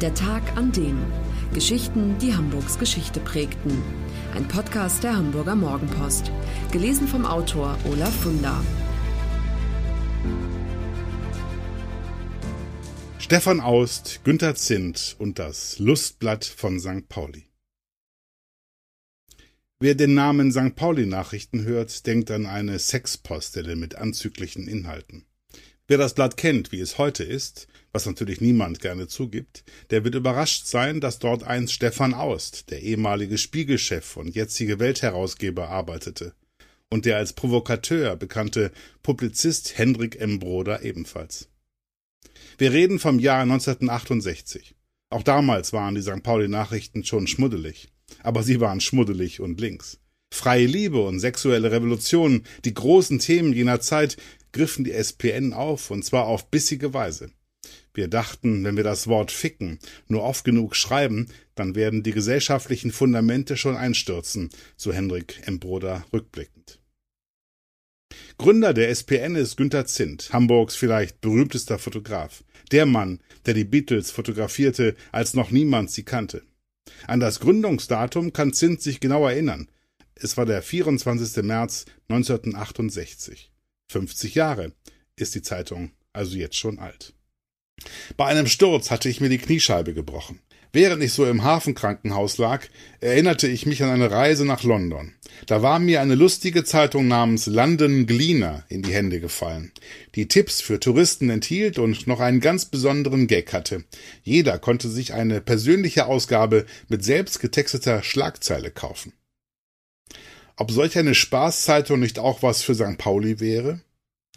Der Tag an dem. Geschichten, die Hamburgs Geschichte prägten. Ein Podcast der Hamburger Morgenpost. Gelesen vom Autor Olaf Funder. Stefan Aust, Günter Zint und das Lustblatt von St. Pauli. Wer den Namen St. Pauli Nachrichten hört, denkt an eine Sexpostelle mit anzüglichen Inhalten. Wer das Blatt kennt, wie es heute ist, was natürlich niemand gerne zugibt, der wird überrascht sein, dass dort einst Stefan Aust, der ehemalige Spiegelchef und jetzige Weltherausgeber, arbeitete und der als Provokateur bekannte Publizist Hendrik M. Broder ebenfalls. Wir reden vom Jahr 1968. Auch damals waren die St. Pauli Nachrichten schon schmuddelig, aber sie waren schmuddelig und links. Freie Liebe und sexuelle Revolution, die großen Themen jener Zeit, griffen die SPN auf, und zwar auf bissige Weise. Wir dachten, wenn wir das Wort ficken nur oft genug schreiben, dann werden die gesellschaftlichen Fundamente schon einstürzen, so Hendrik M. Broder rückblickend. Gründer der SPN ist Günter Zint, Hamburgs vielleicht berühmtester Fotograf. Der Mann, der die Beatles fotografierte, als noch niemand sie kannte. An das Gründungsdatum kann Zint sich genau erinnern. Es war der 24. März 1968. 50 Jahre ist die Zeitung also jetzt schon alt. Bei einem Sturz hatte ich mir die Kniescheibe gebrochen. Während ich so im Hafenkrankenhaus lag, erinnerte ich mich an eine Reise nach London. Da war mir eine lustige Zeitung namens London Gleaner in die Hände gefallen, die Tipps für Touristen enthielt und noch einen ganz besonderen Gag hatte. Jeder konnte sich eine persönliche Ausgabe mit selbst getexteter Schlagzeile kaufen. Ob solch eine Spaßzeitung nicht auch was für St. Pauli wäre?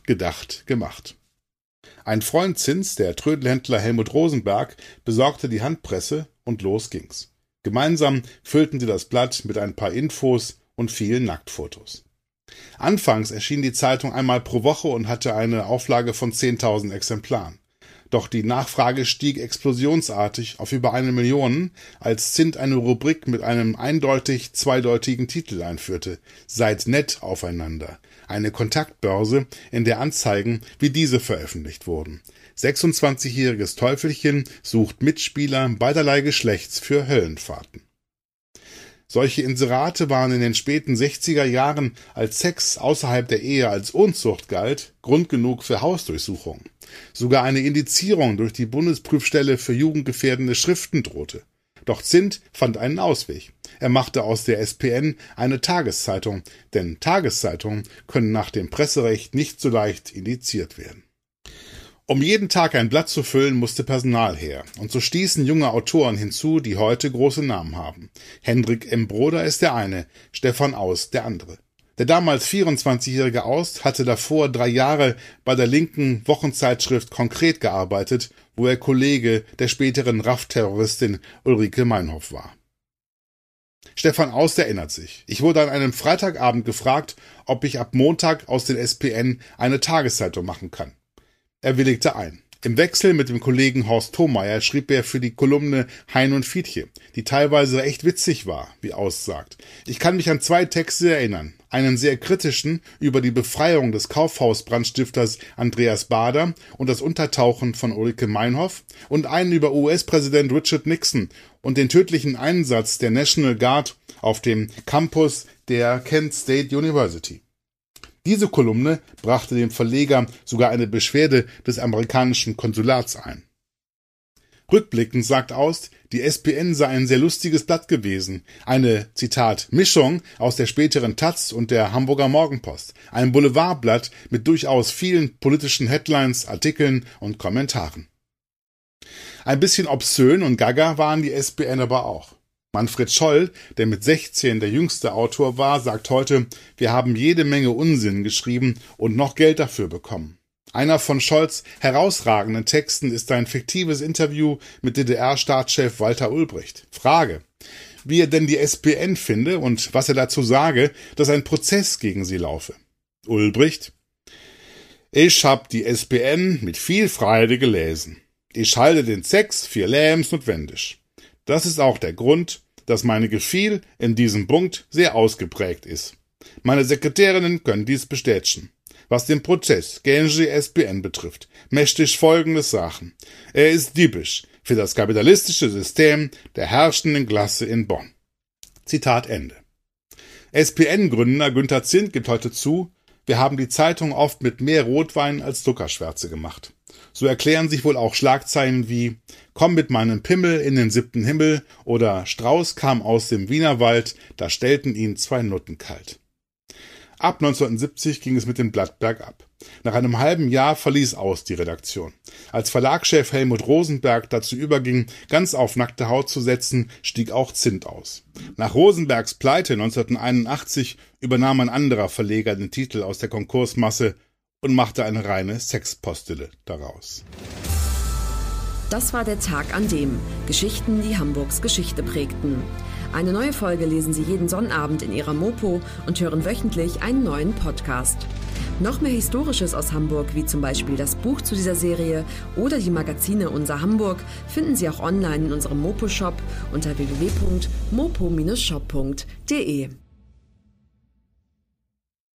Gedacht, gemacht. Ein Freund Zins, der Trödelhändler Helmut Rosenberg, besorgte die Handpresse und los ging's. Gemeinsam füllten sie das Blatt mit ein paar Infos und vielen Nacktfotos. Anfangs erschien die Zeitung einmal pro Woche und hatte eine Auflage von 10.000 Exemplaren. Doch die Nachfrage stieg explosionsartig auf über eine Million, als Zint eine Rubrik mit einem eindeutig zweideutigen Titel einführte. Seid nett aufeinander. Eine Kontaktbörse, in der Anzeigen wie diese veröffentlicht wurden. 26-jähriges Teufelchen sucht Mitspieler beiderlei Geschlechts für Höllenfahrten. Solche Inserate waren in den späten 60er Jahren, als Sex außerhalb der Ehe als Unzucht galt, Grund genug für Hausdurchsuchungen. Sogar eine Indizierung durch die Bundesprüfstelle für jugendgefährdende Schriften drohte. Doch Zint fand einen Ausweg. Er machte aus der SPN eine Tageszeitung, denn Tageszeitungen können nach dem Presserecht nicht so leicht indiziert werden. Um jeden Tag ein Blatt zu füllen, musste Personal her. Und so stießen junge Autoren hinzu, die heute große Namen haben. Hendrik M. Broder ist der eine, Stefan Aust der andere. Der damals 24-jährige Aust hatte davor drei Jahre bei der linken Wochenzeitschrift konkret gearbeitet, wo er Kollege der späteren RAF-Terroristin Ulrike Meinhoff war. Stefan Aust erinnert sich. Ich wurde an einem Freitagabend gefragt, ob ich ab Montag aus den SPN eine Tageszeitung machen kann. Er willigte ein. Im Wechsel mit dem Kollegen Horst Thomeyer schrieb er für die Kolumne Hein und Fiedche, die teilweise echt witzig war, wie aussagt. Ich kann mich an zwei Texte erinnern. Einen sehr kritischen über die Befreiung des Kaufhausbrandstifters Andreas Bader und das Untertauchen von Ulrike Meinhoff und einen über US-Präsident Richard Nixon und den tödlichen Einsatz der National Guard auf dem Campus der Kent State University. Diese Kolumne brachte dem Verleger sogar eine Beschwerde des amerikanischen Konsulats ein. Rückblickend sagt Aust, die SPN sei ein sehr lustiges Blatt gewesen. Eine, Zitat, Mischung aus der späteren Taz und der Hamburger Morgenpost. Ein Boulevardblatt mit durchaus vielen politischen Headlines, Artikeln und Kommentaren. Ein bisschen obszön und gaga waren die SPN aber auch. Manfred Scholl, der mit 16 der jüngste Autor war, sagt heute, wir haben jede Menge Unsinn geschrieben und noch Geld dafür bekommen. Einer von Scholls herausragenden Texten ist ein fiktives Interview mit DDR-Staatschef Walter Ulbricht. Frage. Wie er denn die SPN finde und was er dazu sage, dass ein Prozess gegen sie laufe. Ulbricht. Ich hab die SPN mit viel Freude gelesen. Ich halte den Sex für lebensnotwendig. Das ist auch der Grund, dass meine Gefühl in diesem Punkt sehr ausgeprägt ist. Meine Sekretärinnen können dies bestätigen. Was den Prozess gegen die SPN betrifft, möchte ich Folgendes sagen. Er ist diebisch, für das kapitalistische System der herrschenden Klasse in Bonn. Zitat Ende. SPN-Gründer Günther Zint gibt heute zu, wir haben die Zeitung oft mit mehr Rotwein als Zuckerschwärze gemacht. So erklären sich wohl auch Schlagzeilen wie Komm mit meinem Pimmel in den siebten Himmel oder Strauß kam aus dem Wienerwald, da stellten ihn zwei Nutten kalt. Ab 1970 ging es mit dem Blatt bergab. Nach einem halben Jahr verließ Aus die Redaktion. Als Verlagschef Helmut Rosenberg dazu überging, ganz auf nackte Haut zu setzen, stieg auch Zint aus. Nach Rosenbergs Pleite 1981 übernahm ein anderer Verleger den Titel aus der Konkursmasse und machte eine reine Sexpostille daraus. Das war der Tag an dem Geschichten, die Hamburgs Geschichte prägten. Eine neue Folge lesen Sie jeden Sonnabend in Ihrer Mopo und hören wöchentlich einen neuen Podcast. Noch mehr Historisches aus Hamburg, wie zum Beispiel das Buch zu dieser Serie oder die Magazine Unser Hamburg, finden Sie auch online in unserem Mopo-Shop unter www.mopo-shop.de.